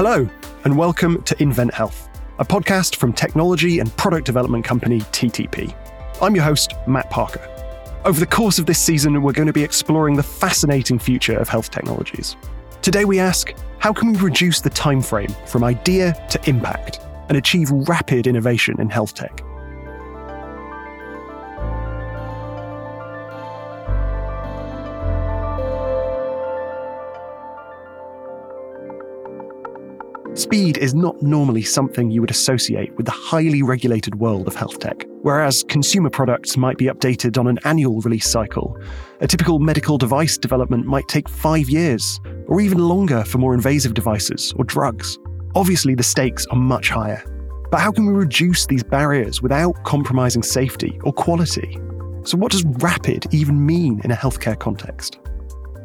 Hello, and welcome to Invent Health, a podcast from technology and product development company TTP. I'm your host, Matt Parker. Over the course of this season, we're going to be exploring the fascinating future of health technologies. Today we ask, how can we reduce the time frame from idea to impact and achieve rapid innovation in health tech? Speed is not normally something you would associate with the highly regulated world of health tech. Whereas consumer products might be updated on an annual release cycle, a typical medical device development might take five years, or even longer for more invasive devices or drugs. Obviously, the stakes are much higher. But how can we reduce these barriers without compromising safety or quality? So, what does rapid even mean in a healthcare context?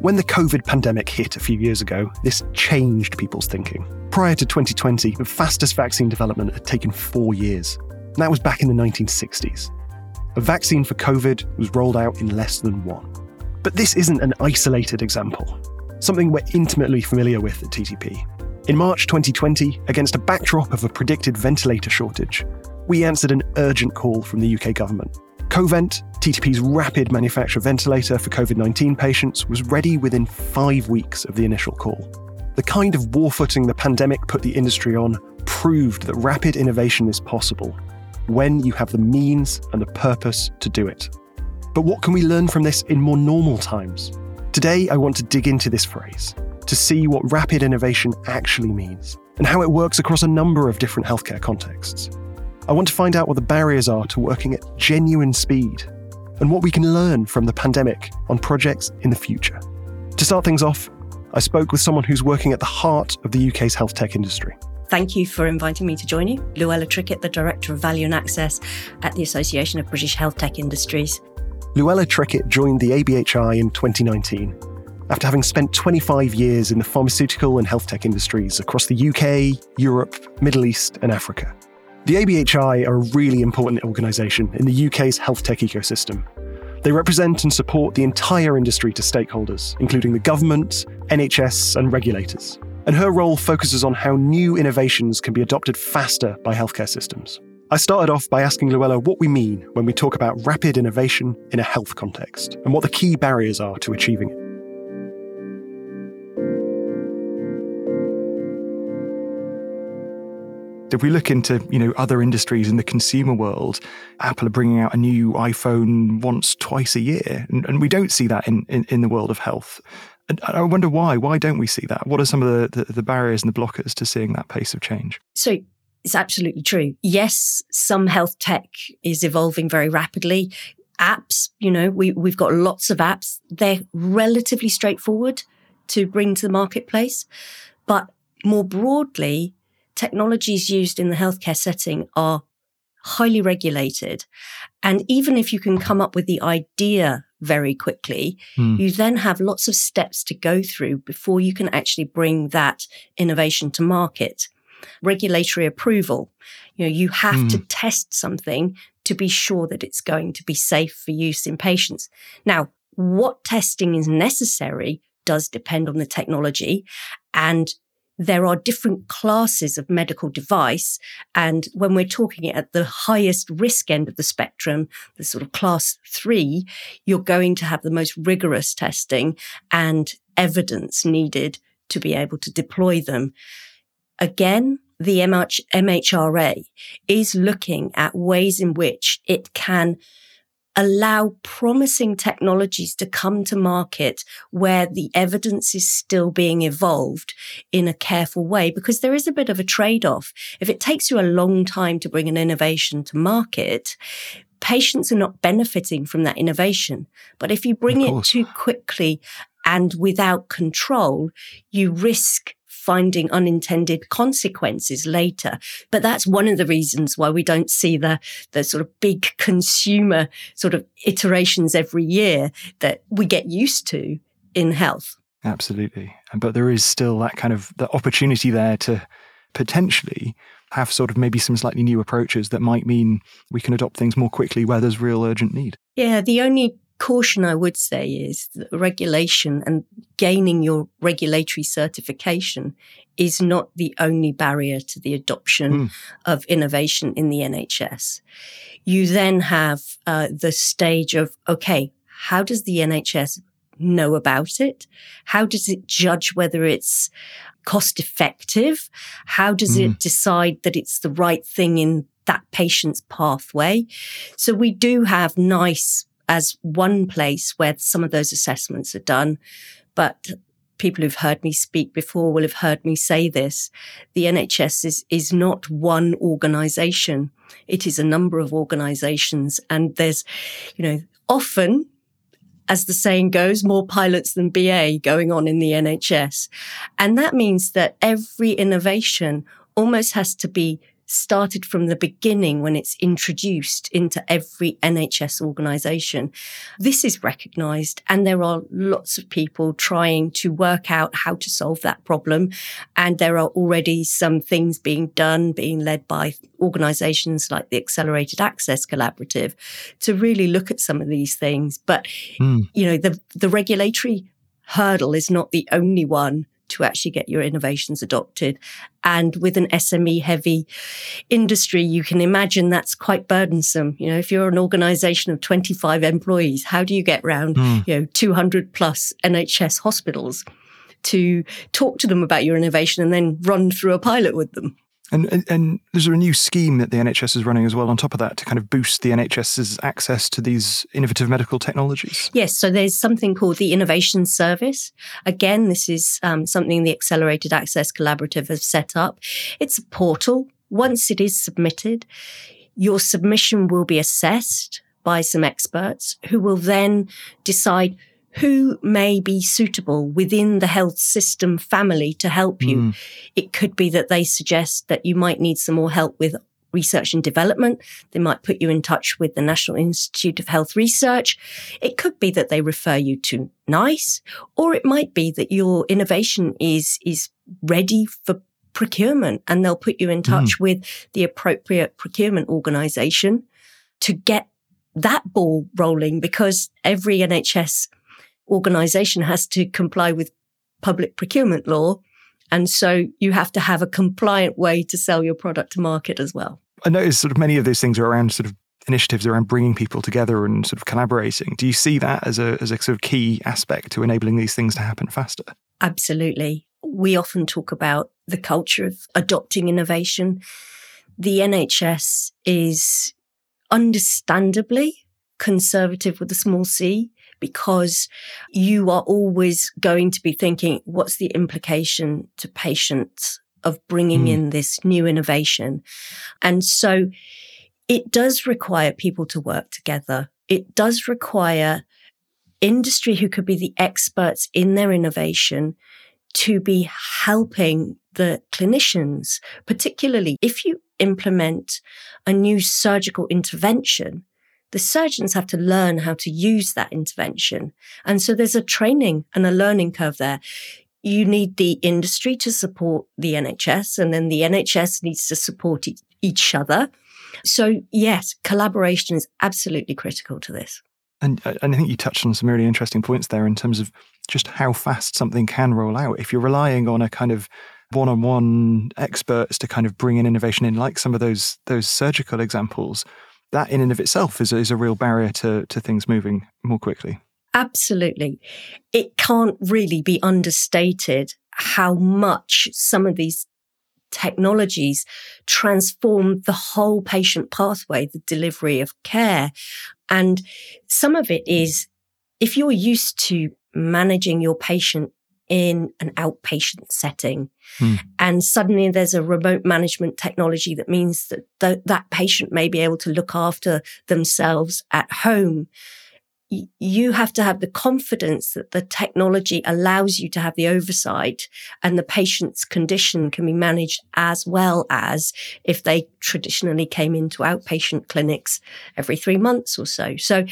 When the COVID pandemic hit a few years ago, this changed people's thinking. Prior to 2020, the fastest vaccine development had taken four years. And that was back in the 1960s. A vaccine for COVID was rolled out in less than one. But this isn't an isolated example, something we're intimately familiar with at TTP. In March 2020, against a backdrop of a predicted ventilator shortage, we answered an urgent call from the UK government Covent, TTP's rapid manufacture ventilator for COVID 19 patients, was ready within five weeks of the initial call. The kind of war footing the pandemic put the industry on proved that rapid innovation is possible when you have the means and the purpose to do it. But what can we learn from this in more normal times? Today, I want to dig into this phrase to see what rapid innovation actually means and how it works across a number of different healthcare contexts. I want to find out what the barriers are to working at genuine speed and what we can learn from the pandemic on projects in the future. To start things off, I spoke with someone who's working at the heart of the UK's health tech industry. Thank you for inviting me to join you. Luella Trickett, the Director of Value and Access at the Association of British Health Tech Industries. Luella Trickett joined the ABHI in 2019 after having spent 25 years in the pharmaceutical and health tech industries across the UK, Europe, Middle East, and Africa. The ABHI are a really important organisation in the UK's health tech ecosystem. They represent and support the entire industry to stakeholders, including the government, NHS, and regulators. And her role focuses on how new innovations can be adopted faster by healthcare systems. I started off by asking Luella what we mean when we talk about rapid innovation in a health context and what the key barriers are to achieving it. If we look into you know other industries in the consumer world, Apple are bringing out a new iPhone once, twice a year, and, and we don't see that in, in, in the world of health. And I wonder why. Why don't we see that? What are some of the, the, the barriers and the blockers to seeing that pace of change? So it's absolutely true. Yes, some health tech is evolving very rapidly. Apps, you know, we, we've got lots of apps. They're relatively straightforward to bring to the marketplace. But more broadly, technologies used in the healthcare setting are highly regulated. And even if you can come up with the idea very quickly, mm. you then have lots of steps to go through before you can actually bring that innovation to market. Regulatory approval. You know, you have mm. to hmm. test something to be sure that it's going to be safe for use in patients. Now, what testing is necessary does depend on the technology and there are different classes of medical device. And when we're talking at the highest risk end of the spectrum, the sort of class three, you're going to have the most rigorous testing and evidence needed to be able to deploy them. Again, the MH- MHRA is looking at ways in which it can allow promising technologies to come to market where the evidence is still being evolved in a careful way because there is a bit of a trade off. If it takes you a long time to bring an innovation to market, patients are not benefiting from that innovation. But if you bring it too quickly and without control, you risk finding unintended consequences later. But that's one of the reasons why we don't see the, the sort of big consumer sort of iterations every year that we get used to in health. Absolutely. But there is still that kind of the opportunity there to potentially have sort of maybe some slightly new approaches that might mean we can adopt things more quickly where there's real urgent need. Yeah, the only caution I would say is that regulation and gaining your regulatory certification is not the only barrier to the adoption mm. of innovation in the NHS. You then have uh, the stage of, okay, how does the NHS know about it? How does it judge whether it's cost effective? How does mm. it decide that it's the right thing in that patient's pathway? So we do have NICE as one place where some of those assessments are done. But people who've heard me speak before will have heard me say this. The NHS is, is not one organization. It is a number of organizations. And there's, you know, often, as the saying goes, more pilots than BA going on in the NHS. And that means that every innovation almost has to be started from the beginning when it's introduced into every NHS organisation. This is recognised and there are lots of people trying to work out how to solve that problem. And there are already some things being done, being led by organisations like the Accelerated Access Collaborative to really look at some of these things. But, mm. you know, the, the regulatory hurdle is not the only one to actually get your innovations adopted. And with an SME heavy industry, you can imagine that's quite burdensome. You know, if you're an organization of 25 employees, how do you get around, mm. you know, 200 plus NHS hospitals to talk to them about your innovation and then run through a pilot with them? And, and, and there's a new scheme that the NHS is running as well on top of that to kind of boost the NHS's access to these innovative medical technologies. Yes, so there's something called the Innovation Service. Again, this is um, something the Accelerated Access Collaborative has set up. It's a portal. Once it is submitted, your submission will be assessed by some experts who will then decide who may be suitable within the health system family to help you. Mm. It could be that they suggest that you might need some more help with research and development. They might put you in touch with the National Institute of Health Research. It could be that they refer you to NICE, or it might be that your innovation is, is ready for procurement and they'll put you in touch mm. with the appropriate procurement organization to get that ball rolling because every NHS organization has to comply with public procurement law. And so you have to have a compliant way to sell your product to market as well. I notice sort of many of those things are around sort of initiatives around bringing people together and sort of collaborating. Do you see that as a, as a sort of key aspect to enabling these things to happen faster? Absolutely. We often talk about the culture of adopting innovation. The NHS is understandably conservative with a small c because you are always going to be thinking, what's the implication to patients of bringing mm. in this new innovation? And so it does require people to work together. It does require industry who could be the experts in their innovation to be helping the clinicians, particularly if you implement a new surgical intervention the surgeons have to learn how to use that intervention. And so there's a training and a learning curve there. You need the industry to support the NHS and then the NHS needs to support e- each other. So yes, collaboration is absolutely critical to this. And, uh, and I think you touched on some really interesting points there in terms of just how fast something can roll out. If you're relying on a kind of one-on-one experts to kind of bring in innovation in, like some of those those surgical examples, that in and of itself is a, is a real barrier to, to things moving more quickly. Absolutely. It can't really be understated how much some of these technologies transform the whole patient pathway, the delivery of care. And some of it is if you're used to managing your patient in an outpatient setting. Hmm. And suddenly there's a remote management technology that means that th- that patient may be able to look after themselves at home. Y- you have to have the confidence that the technology allows you to have the oversight and the patient's condition can be managed as well as if they traditionally came into outpatient clinics every three months or so. So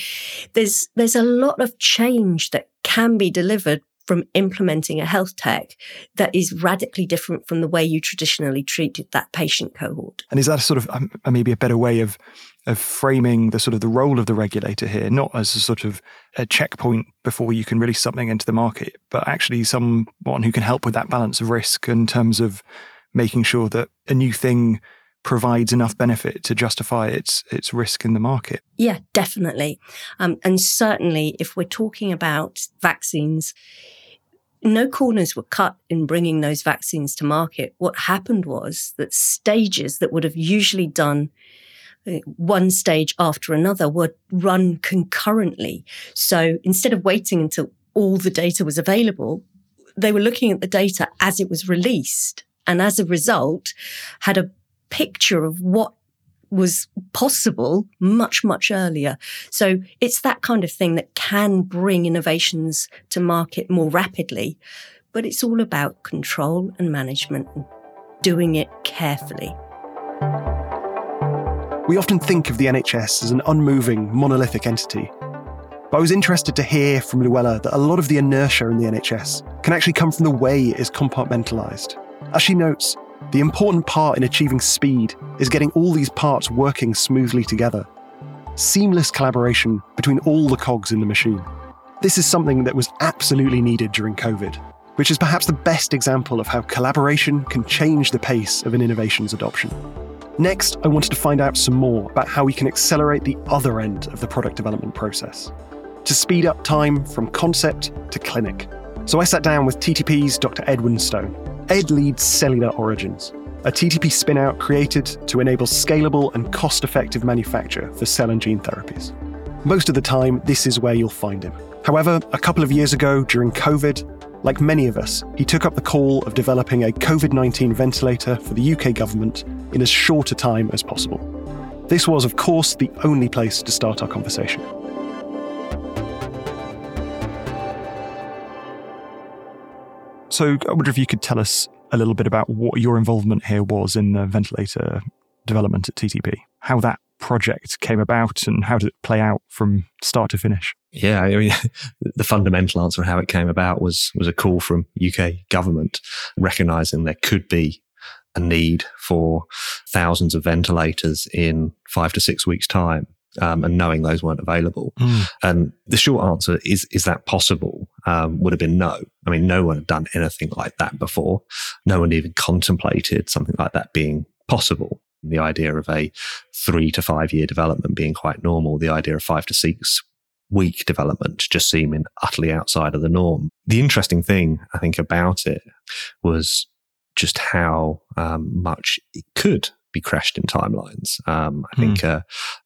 there's, there's a lot of change that can be delivered from implementing a health tech that is radically different from the way you traditionally treated that patient cohort. And is that sort of um, maybe a better way of of framing the sort of the role of the regulator here, not as a sort of a checkpoint before you can release something into the market, but actually someone who can help with that balance of risk in terms of making sure that a new thing provides enough benefit to justify its its risk in the market. Yeah, definitely. Um, and certainly, if we're talking about vaccines, no corners were cut in bringing those vaccines to market. What happened was that stages that would have usually done uh, one stage after another were run concurrently. So instead of waiting until all the data was available, they were looking at the data as it was released. And as a result, had a picture of what was possible much, much earlier. So it's that kind of thing that can bring innovations to market more rapidly. But it's all about control and management and doing it carefully. We often think of the NHS as an unmoving, monolithic entity. But I was interested to hear from Luella that a lot of the inertia in the NHS can actually come from the way it is compartmentalised. As she notes, the important part in achieving speed is getting all these parts working smoothly together. Seamless collaboration between all the cogs in the machine. This is something that was absolutely needed during COVID, which is perhaps the best example of how collaboration can change the pace of an innovation's adoption. Next, I wanted to find out some more about how we can accelerate the other end of the product development process to speed up time from concept to clinic. So I sat down with TTP's Dr. Edwin Stone. Ed leads Cellular Origins, a TTP spinout created to enable scalable and cost effective manufacture for cell and gene therapies. Most of the time, this is where you'll find him. However, a couple of years ago during COVID, like many of us, he took up the call of developing a COVID 19 ventilator for the UK government in as short a time as possible. This was, of course, the only place to start our conversation. So, I wonder if you could tell us a little bit about what your involvement here was in the ventilator development at TTP, how that project came about, and how did it play out from start to finish? Yeah, I mean, the fundamental answer of how it came about was was a call from UK government recognizing there could be a need for thousands of ventilators in five to six weeks' time. Um, and knowing those weren't available. Mm. And the short answer is, is that possible? Um, would have been no. I mean, no one had done anything like that before. No one even contemplated something like that being possible. The idea of a three to five year development being quite normal, the idea of five to six week development just seeming utterly outside of the norm. The interesting thing I think about it was just how um, much it could be crashed in timelines. Um, I think mm. uh,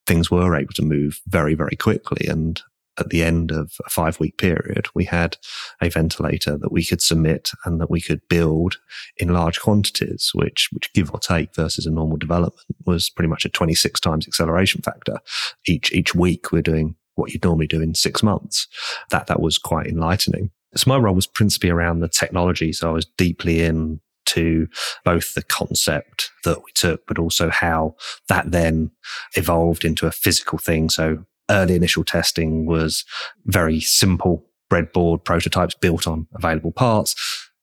things were able to move very, very quickly. And at the end of a five week period, we had a ventilator that we could submit and that we could build in large quantities, which, which give or take versus a normal development was pretty much a 26 times acceleration factor. Each, each week we're doing what you'd normally do in six months. That, that was quite enlightening. So my role was principally around the technology. So I was deeply in to both the concept that we took, but also how that then evolved into a physical thing. So early initial testing was very simple breadboard prototypes built on available parts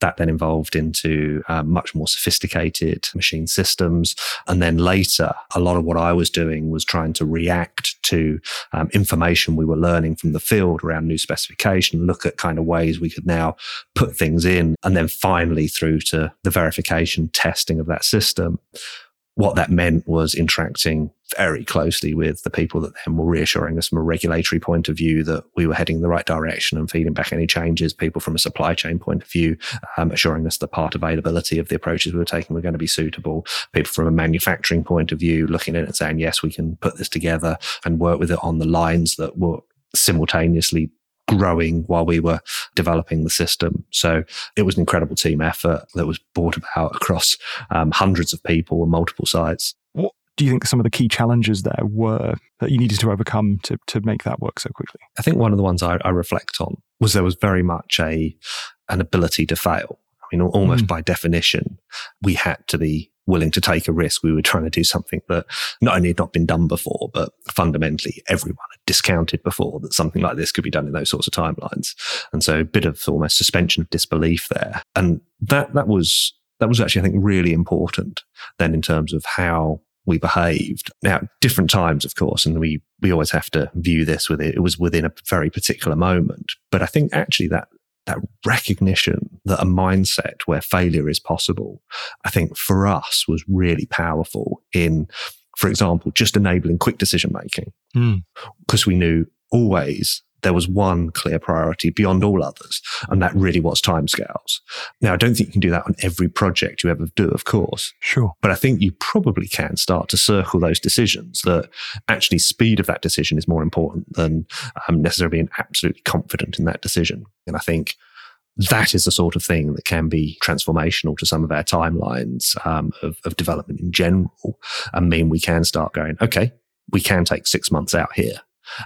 that then evolved into um, much more sophisticated machine systems. And then later, a lot of what I was doing was trying to react to um, information we were learning from the field around new specification, look at kind of ways we could now put things in, and then finally through to the verification testing of that system what that meant was interacting very closely with the people that then were reassuring us from a regulatory point of view that we were heading in the right direction and feeding back any changes. People from a supply chain point of view, um, assuring us the part availability of the approaches we were taking were going to be suitable. People from a manufacturing point of view, looking at it and saying, yes, we can put this together and work with it on the lines that were simultaneously growing while we were developing the system. So it was an incredible team effort that was brought about across um, hundreds of people and multiple sites. What do you think some of the key challenges there were that you needed to overcome to, to make that work so quickly? I think one of the ones I, I reflect on was there was very much a an ability to fail. I mean, almost mm. by definition, we had to be willing to take a risk. We were trying to do something that not only had not been done before, but fundamentally everyone had discounted before that something like this could be done in those sorts of timelines. And so a bit of almost suspension of disbelief there. And that, that was, that was actually, I think, really important then in terms of how we behaved. Now, different times, of course, and we, we always have to view this with it. It was within a very particular moment. But I think actually that that recognition that a mindset where failure is possible, I think for us was really powerful in, for example, just enabling quick decision making. Because mm. we knew always there was one clear priority beyond all others, and that really was timescales. Now, I don't think you can do that on every project you ever do, of course. Sure. But I think you probably can start to circle those decisions that actually speed of that decision is more important than um, necessarily being absolutely confident in that decision. And I think that is the sort of thing that can be transformational to some of our timelines um, of, of development in general and mean we can start going, okay, we can take six months out here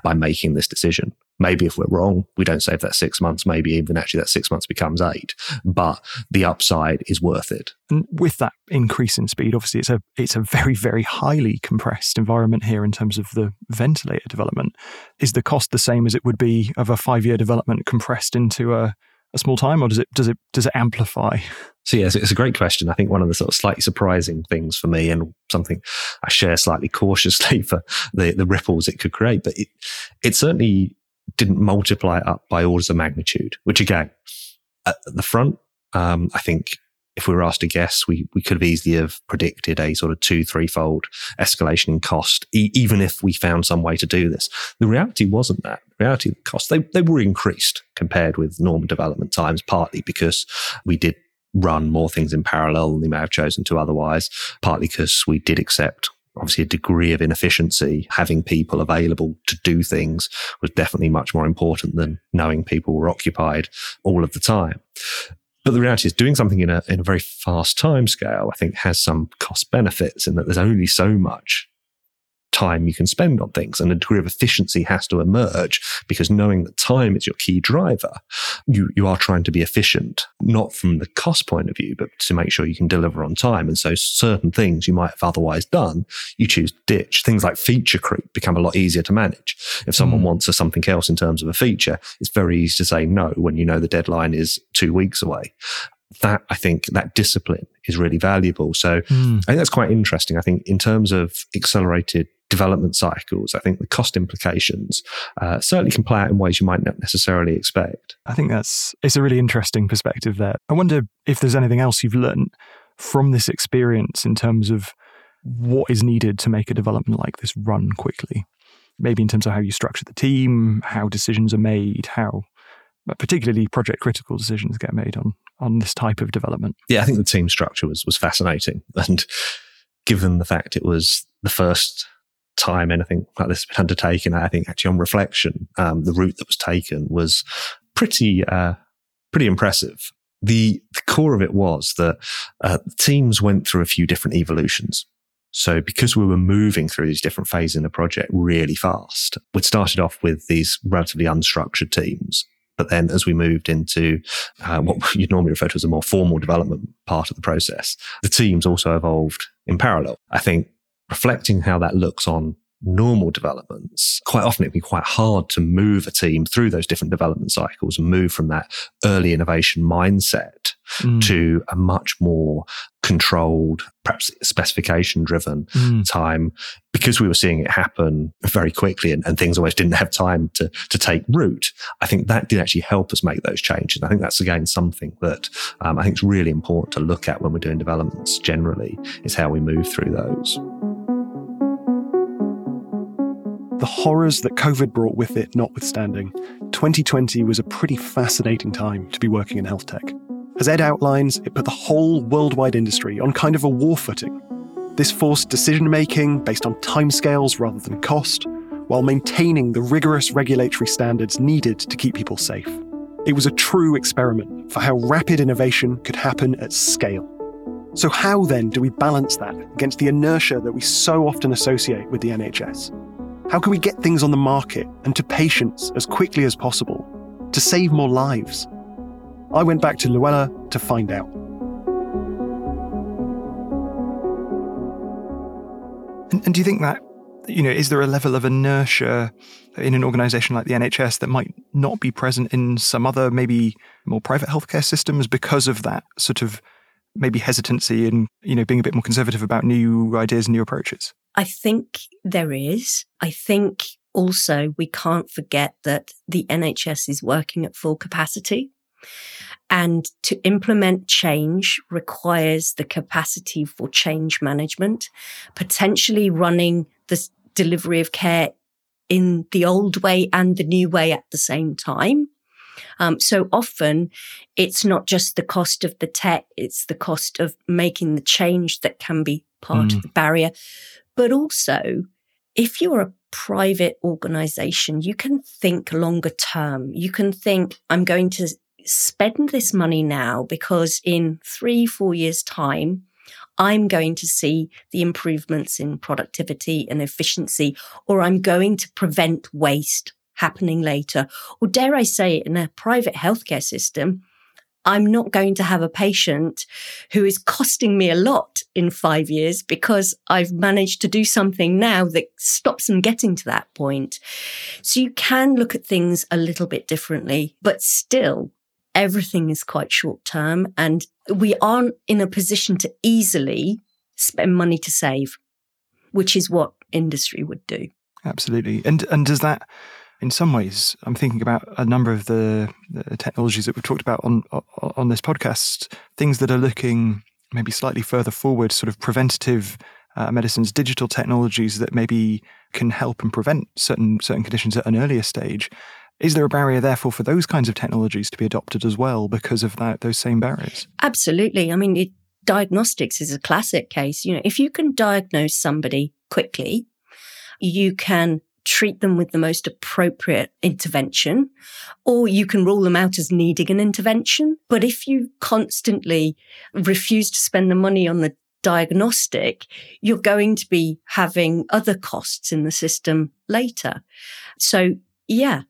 by making this decision. Maybe if we're wrong, we don't save that six months. Maybe even actually that six months becomes eight, but the upside is worth it. And with that increase in speed, obviously it's a it's a very very highly compressed environment here in terms of the ventilator development. Is the cost the same as it would be of a five year development compressed into a a small time, or does it does it does it amplify? So yes, it's a great question. I think one of the sort of slightly surprising things for me, and something I share slightly cautiously for the the ripples it could create, but it it certainly didn't multiply it up by orders of magnitude, which again, at the front, um, I think if we were asked to guess, we, we could have easily have predicted a sort of two, threefold escalation in cost, e- even if we found some way to do this. The reality wasn't that. The reality, the costs, they, they were increased compared with normal development times, partly because we did run more things in parallel than we may have chosen to otherwise, partly because we did accept obviously a degree of inefficiency, having people available to do things was definitely much more important than knowing people were occupied all of the time. But the reality is doing something in a, in a very fast time scale, I think has some cost benefits in that there's only so much time you can spend on things and a degree of efficiency has to emerge because knowing that time is your key driver, you, you are trying to be efficient, not from the cost point of view, but to make sure you can deliver on time. And so certain things you might have otherwise done, you choose ditch. Things like feature creep become a lot easier to manage. If someone mm. wants a something else in terms of a feature, it's very easy to say no when you know the deadline is two weeks away that I think that discipline is really valuable. So mm. I think that's quite interesting. I think in terms of accelerated development cycles, I think the cost implications uh, certainly can play out in ways you might not necessarily expect. I think that's it's a really interesting perspective there. I wonder if there's anything else you've learned from this experience in terms of what is needed to make a development like this run quickly. Maybe in terms of how you structure the team, how decisions are made, how particularly project critical decisions get made on on this type of development. Yeah, I think the team structure was was fascinating, and given the fact it was the first time anything like this has been undertaken, I think actually on reflection, um, the route that was taken was pretty uh, pretty impressive. The, the core of it was that uh, teams went through a few different evolutions. So because we were moving through these different phases in the project really fast, we'd started off with these relatively unstructured teams but then as we moved into uh, what you'd normally refer to as a more formal development part of the process, the teams also evolved in parallel. I think reflecting how that looks on normal developments, quite often it can be quite hard to move a team through those different development cycles and move from that early innovation mindset mm. to a much more controlled, perhaps specification driven mm. time because we were seeing it happen very quickly and, and, things always didn't have time to, to take root. I think that did actually help us make those changes. I think that's again something that um, I think is really important to look at when we're doing developments generally is how we move through those. The horrors that COVID brought with it notwithstanding, 2020 was a pretty fascinating time to be working in health tech. As Ed outlines, it put the whole worldwide industry on kind of a war footing. This forced decision making based on timescales rather than cost, while maintaining the rigorous regulatory standards needed to keep people safe. It was a true experiment for how rapid innovation could happen at scale. So, how then do we balance that against the inertia that we so often associate with the NHS? How can we get things on the market and to patients as quickly as possible to save more lives? I went back to Luella to find out. And do you think that, you know, is there a level of inertia in an organization like the NHS that might not be present in some other, maybe more private healthcare systems because of that sort of maybe hesitancy and, you know, being a bit more conservative about new ideas and new approaches? I think there is. I think also we can't forget that the NHS is working at full capacity. And to implement change requires the capacity for change management, potentially running the delivery of care in the old way and the new way at the same time. Um, so often it's not just the cost of the tech, it's the cost of making the change that can be part mm. of the barrier. But also, if you're a private organization, you can think longer term. You can think, I'm going to spend this money now because in three, four years' time, I'm going to see the improvements in productivity and efficiency, or I'm going to prevent waste happening later. Or dare I say, in a private healthcare system, I'm not going to have a patient who is costing me a lot in five years because I've managed to do something now that stops them getting to that point. So you can look at things a little bit differently, but still everything is quite short term and we aren't in a position to easily spend money to save, which is what industry would do. Absolutely. And and does that in some ways, I'm thinking about a number of the, the, technologies that we've talked about on on this podcast, things that are looking maybe slightly further forward, sort of preventative uh, medicines, digital technologies that maybe can help and prevent certain certain conditions at an earlier stage. Is there a barrier, therefore, for those kinds of technologies to be adopted as well because of that, those same barriers? Absolutely. I mean, it, diagnostics is a classic case. You know, if you can diagnose somebody quickly, you can treat them with the most appropriate intervention, or you can rule them out as needing an intervention. But if you constantly refuse to spend the money on the diagnostic, you're going to be having other costs in the system later. So yeah,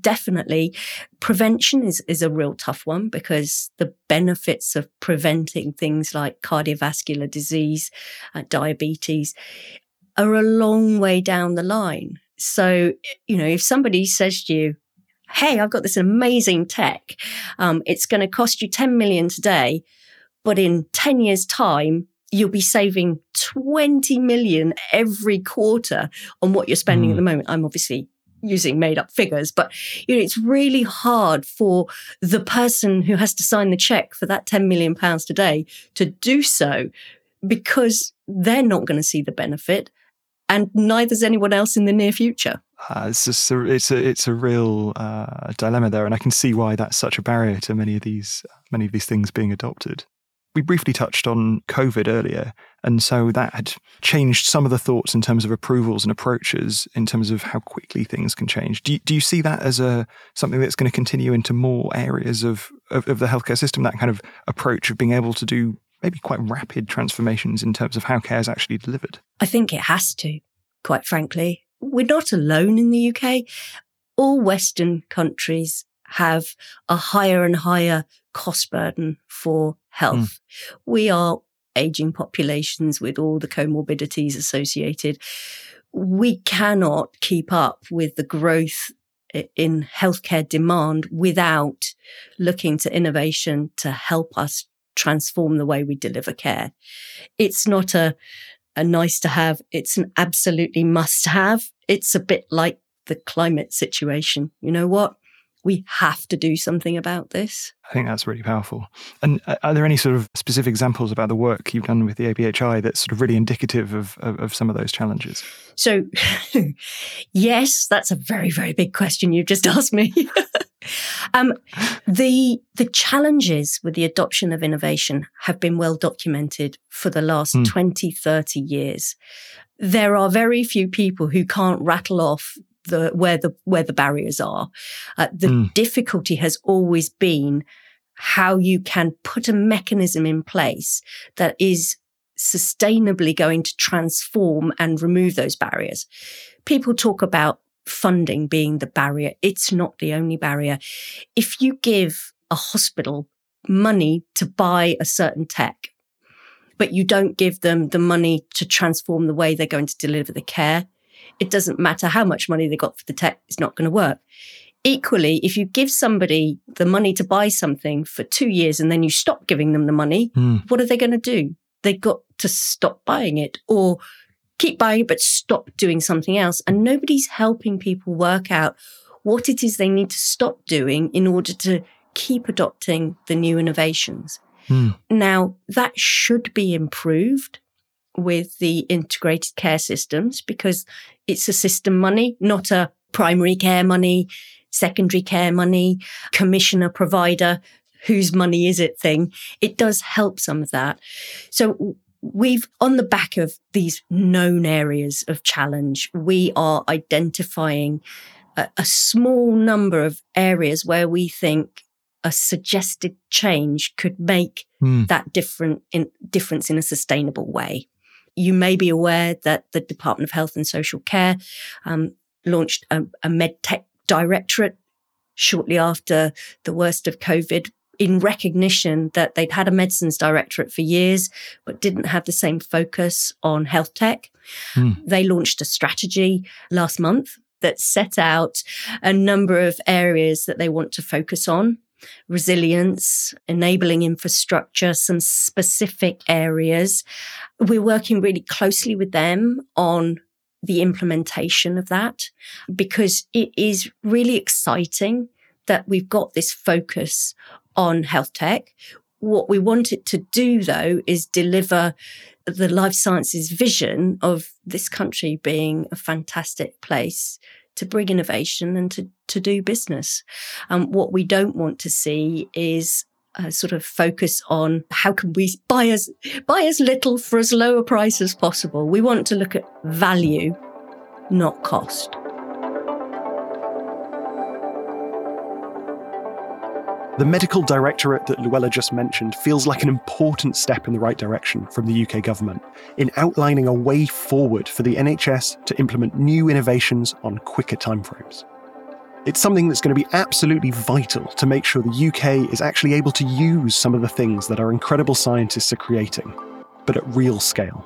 definitely prevention is, is a real tough one because the benefits of preventing things like cardiovascular disease, uh, diabetes are a long way down the line. So, you know, if somebody says to you, Hey, I've got this amazing tech. Um, it's going to cost you 10 million today, but in 10 years time, you'll be saving 20 million every quarter on what you're spending mm. at the moment. I'm obviously using made up figures, but you know, it's really hard for the person who has to sign the check for that 10 million pounds today to do so because they're not going to see the benefit and neither's anyone else in the near future. Uh, it's a, it's a it's a real uh, dilemma there, and I can see why that's such a barrier to many of these many of these things being adopted. We briefly touched on COVID earlier, and so that had changed some of the thoughts in terms of approvals and approaches in terms of how quickly things can change. Do you, do you see that as a something that's going to continue into more areas of, of, of the healthcare system? That kind of approach of being able to do maybe quite rapid transformations in terms of how care is actually delivered? I think it has to, quite frankly. We're not alone in the UK. All Western countries have a higher and higher cost burden for health. Mm. We are aging populations with all the comorbidities associated. We cannot keep up with the growth in healthcare demand without looking to innovation to help us transform the way we deliver care. It's not a, a nice to have. It's an absolutely must have. It's a bit like the climate situation. You know what? We have to do something about this. I think that's really powerful. And uh, are there any sort of specific examples about the work you've done with the ABHI that's sort of really indicative of, of, of some of those challenges? So, yes, that's a very, very big question you've just asked me. Um, the the challenges with the adoption of innovation have been well documented for the last mm. 20, 30 years. There are very few people who can't rattle off the where the where the barriers are. Uh, the mm. difficulty has always been how you can put a mechanism in place that is sustainably going to transform and remove those barriers. People talk about funding being the barrier. It's not the only barrier. If you give a hospital money to buy a certain tech, but you don't give them the money to transform the way they're going to deliver the care, it doesn't matter how much money they got for the tech, it's not going to work. Equally, if you give somebody the money to buy something for two years and then you stop giving them the money, Mm. what are they going to do? They got to stop buying it or keep buying it, but stop doing something else. And nobody's helping people work out what it is they need to stop doing in order to keep adopting the new innovations. Mm. Now, that should be improved with the integrated care systems because it's a system money, not a primary care money, secondary care money, commissioner provider, whose money is it thing. It does help some of that. So we've on the back of these known areas of challenge, we are identifying a, a small number of areas where we think a suggested change could make Mm. that different in, difference in a sustainable way. You may be aware that the Department of Health and Social Care um, launched a, a medtech directorate shortly after the worst of COVID in recognition that they'd had a medicines directorate for years, but didn't have the same focus on health tech. Hmm. They launched a strategy last month that set out a number of areas that they want to focus on resilience, enabling infrastructure, some specific areas. We're working really closely with them on the implementation of that because it is really exciting that we've got this focus on health tech. What we want it to do though is deliver the life sciences vision of this country being a fantastic place to bring innovation and to, to do business. Um, what we don't want to see is a sort of focus on how can we buy as buy as little for as low a price as possible. We want to look at value, not cost. The medical directorate that Luella just mentioned feels like an important step in the right direction from the UK government in outlining a way forward for the NHS to implement new innovations on quicker timeframes. It's something that's going to be absolutely vital to make sure the UK is actually able to use some of the things that our incredible scientists are creating, but at real scale.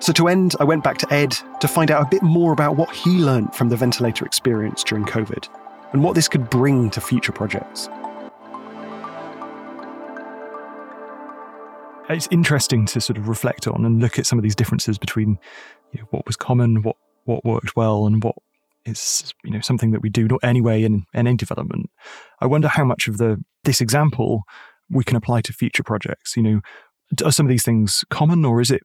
So, to end, I went back to Ed to find out a bit more about what he learned from the ventilator experience during COVID and what this could bring to future projects. It's interesting to sort of reflect on and look at some of these differences between you know, what was common, what what worked well, and what is you know something that we do not anyway in, in any development. I wonder how much of the this example we can apply to future projects. You know, are some of these things common, or is it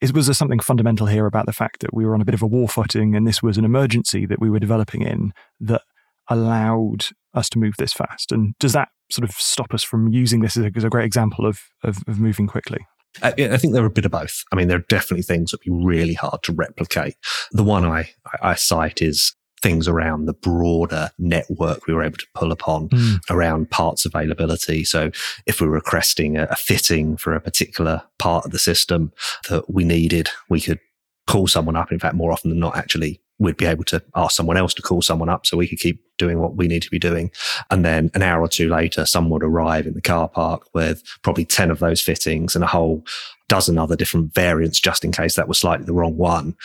is was there something fundamental here about the fact that we were on a bit of a war footing and this was an emergency that we were developing in that allowed us to move this fast? And does that sort of stop us from using this as a, as a great example of, of, of moving quickly? I, I think there are a bit of both. I mean, there are definitely things that would be really hard to replicate. The one I, I cite is things around the broader network we were able to pull upon Mm. around parts availability. So if we were requesting a, a fitting for a particular part of the system that we needed, we could call someone up. In fact, more often than not, actually, we'd be able to ask someone else to call someone up so we could keep doing what we need to be doing. And then an hour or two later, someone would arrive in the car park with probably 10 of those fittings and a whole dozen other different variants just in case that was slightly the wrong one.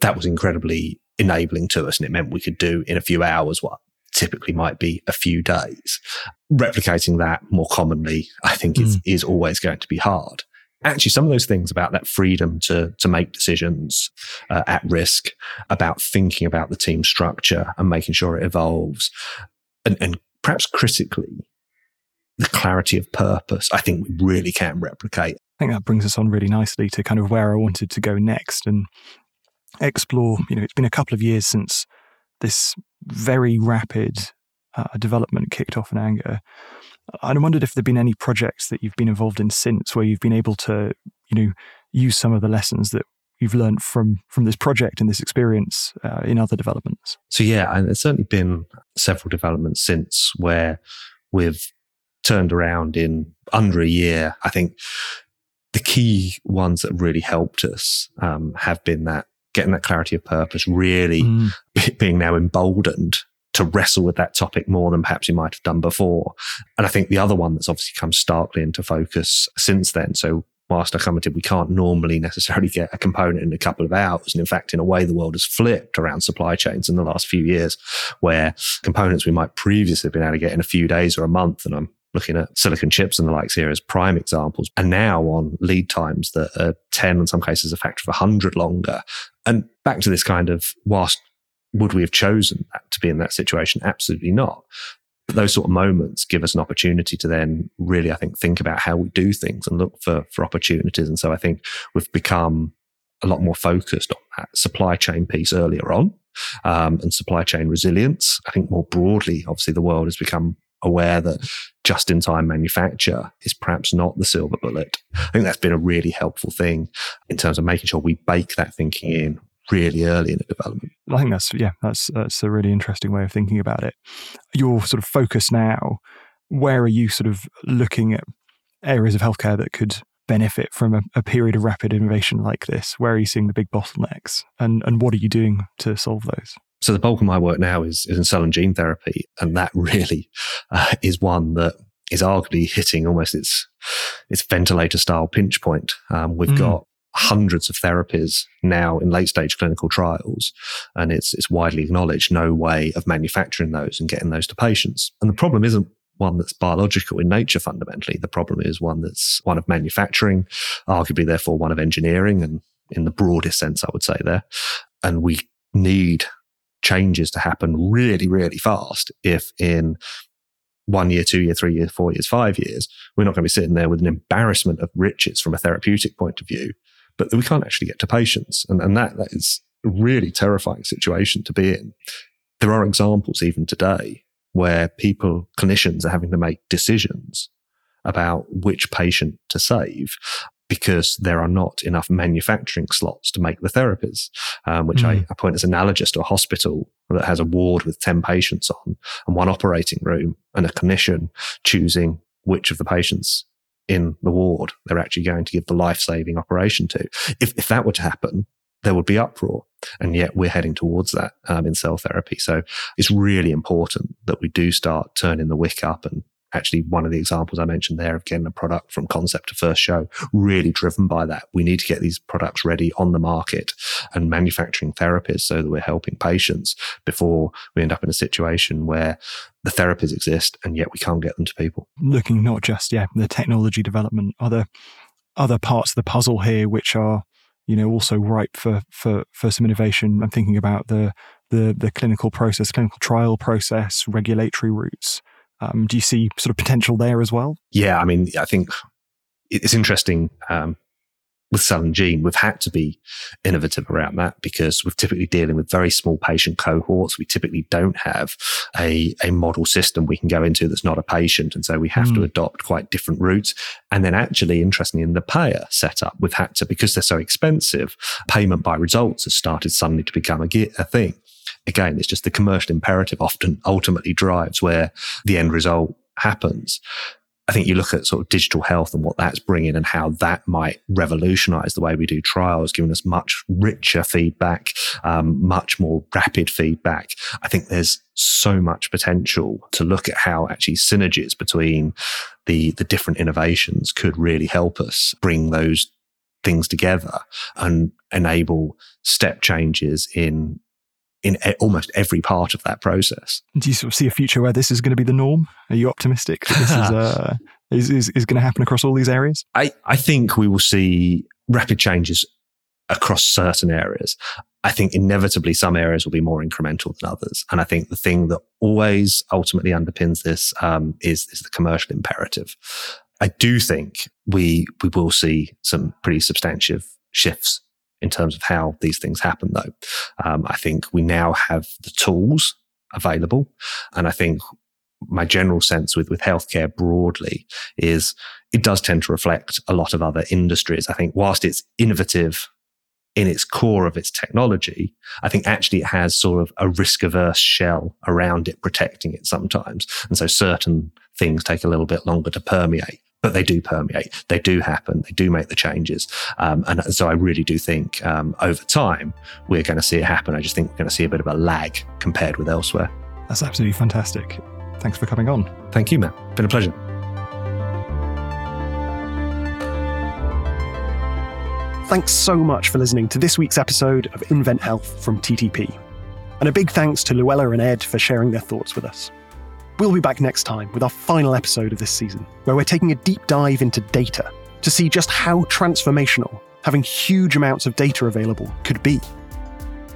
That was incredibly enabling to us. And it meant we could do in a few hours what typically might be a few days. Replicating that more commonly, I think is, hmm. is always going to be hard. Actually, some of those things about that freedom to, to make decisions uh, at risk, about thinking about the team structure and making sure it evolves, and, and perhaps critically, the clarity of purpose, I think we really can replicate. I think that brings us on really nicely to kind of where I wanted to go next and explore. You know, it's been a couple of years since this very rapid uh, development kicked off in anger. I wondered if there'd been any projects that you've been involved in since where you've been able to, you know, use some of the lessons that you've learned from from this project and this experience uh, in other developments. So yeah, and there's certainly been several developments since where we've turned around in under a year. I think the key ones that really helped us um, have been that getting that clarity of purpose, really Mm. being now emboldened to wrestle with that topic more than perhaps you might have done before. And I think the other one that's obviously come starkly into focus since then. So whilst I commented we can't normally necessarily get a component in a couple of hours. And in fact, in a way, the world has flipped around supply chains in the last few years, where components we might previously have been able to get in a few days or a month. And I'm looking at silicon chips and the likes here as prime examples, are now on lead times that are 10, in some cases, a factor of 100 longer. And back to this kind of, whilst would we have chosen that, to be in that situation? Absolutely not. But those sort of moments give us an opportunity to then really, I think, think about how we do things and look for, for opportunities. And so I think we've become a lot more focused on that supply chain piece earlier on um, and supply chain resilience. I think more broadly, obviously, the world has become aware that just in time manufacture is perhaps not the silver bullet. I think that's been a really helpful thing in terms of making sure we bake that thinking in really early in the development. I think that's yeah, that's that's a really interesting way of thinking about it. Your sort of focus now, where are you sort of looking at areas of healthcare that could benefit from a, a period of rapid innovation like this? Where are you seeing the big bottlenecks, and and what are you doing to solve those? So the bulk of my work now is, is in cell and gene therapy, and that really uh, is one that is arguably hitting almost its its ventilator style pinch point. Um, we've mm. got hundreds of therapies now in late stage clinical trials, and it's it's widely acknowledged no way of manufacturing those and getting those to patients. And the problem isn't one that's biological in nature fundamentally. The problem is one that's one of manufacturing, arguably therefore one of engineering, and in the broadest sense, I would say there. And we need changes to happen really, really fast if in one year, two year, three years, four years, five years, we're not going to be sitting there with an embarrassment of riches from a therapeutic point of view but we can't actually get to patients. And, and that, that is a really terrifying situation to be in. There are examples even today where people, clinicians are having to make decisions about which patient to save because there are not enough manufacturing slots to make the therapies, um, which mm. I, I, point as analogous to a hospital that has a ward with 10 patients on and one operating room and a clinician choosing which of the patients in the ward they're actually going to give the life saving operation to. If, if that were to happen, there would be uproar. And yet we're heading towards that um, in cell therapy. So it's really important that we do start turning the wick up and actually one of the examples I mentioned there of getting a product from concept to first show, really driven by that. We need to get these products ready on the market and manufacturing therapies so that we're helping patients before we end up in a situation where the therapies exist and yet we can't get them to people. Looking not just, yeah, the technology development, other other parts of the puzzle here which are, you know, also ripe for for for some innovation. I'm thinking about the the the clinical process, clinical trial process, regulatory routes. Um, do you see sort of potential there as well? Yeah, I mean, I think it's interesting. Um, with cell and gene, we've had to be innovative around that because we're typically dealing with very small patient cohorts. We typically don't have a, a model system we can go into that's not a patient. And so we have mm. to hmm. adopt quite different routes. And then actually, interestingly, in the payer setup, we've had to, because they're so expensive, payment by results has started suddenly to become a, a thing again, it's just the commercial imperative often ultimately drives where the end result happens. I think you look at sort of digital health and what that's bringing and how that might revolutionize the way we do trials, giving us much richer feedback, um, much more rapid feedback. I think there's so much potential to look at how actually synergies between the, the different innovations could really help us bring those things together and enable step changes in in almost every part of that process. Do you sort of see a future where this is going to be the norm? Are you optimistic that this is, uh, is, is, is going to happen across all these areas? I, I think we will see rapid changes across certain areas. I think inevitably some areas will be more incremental than others. And I think the thing that always ultimately underpins this um, is, is the commercial imperative. I do think we, we will see some pretty substantive shifts in terms of how these things happen, though. Um, I think we now have the tools available. And I think my general sense with, with healthcare broadly is it does tend to reflect a lot of other industries. I think whilst it's innovative in its core of its technology, I think actually it has sort of a risk averse shell around it, protecting it sometimes. And so certain things take a little bit longer to permeate but they do permeate. They do happen. They do make the changes. Um, and so I really do think um, over time, we're going to see it happen. I just think we're going to see a bit of a lag compared with elsewhere. That's absolutely fantastic. Thanks for coming on. Thank you, Matt. Been a pleasure. Thanks so much for listening to this week's episode of Invent Health from TTP. And a big thanks to Luella and Ed for sharing their thoughts with us. We'll be back next time with our final episode of this season, where we're taking a deep dive into data to see just how transformational having huge amounts of data available could be.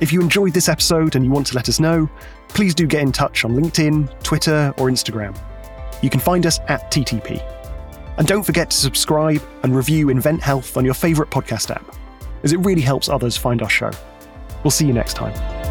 If you enjoyed this episode and you want to let us know, please do get in touch on LinkedIn, Twitter, or Instagram. You can find us at TTP. And don't forget to subscribe and review Invent Health on your favourite podcast app, as it really helps others find our show. We'll see you next time.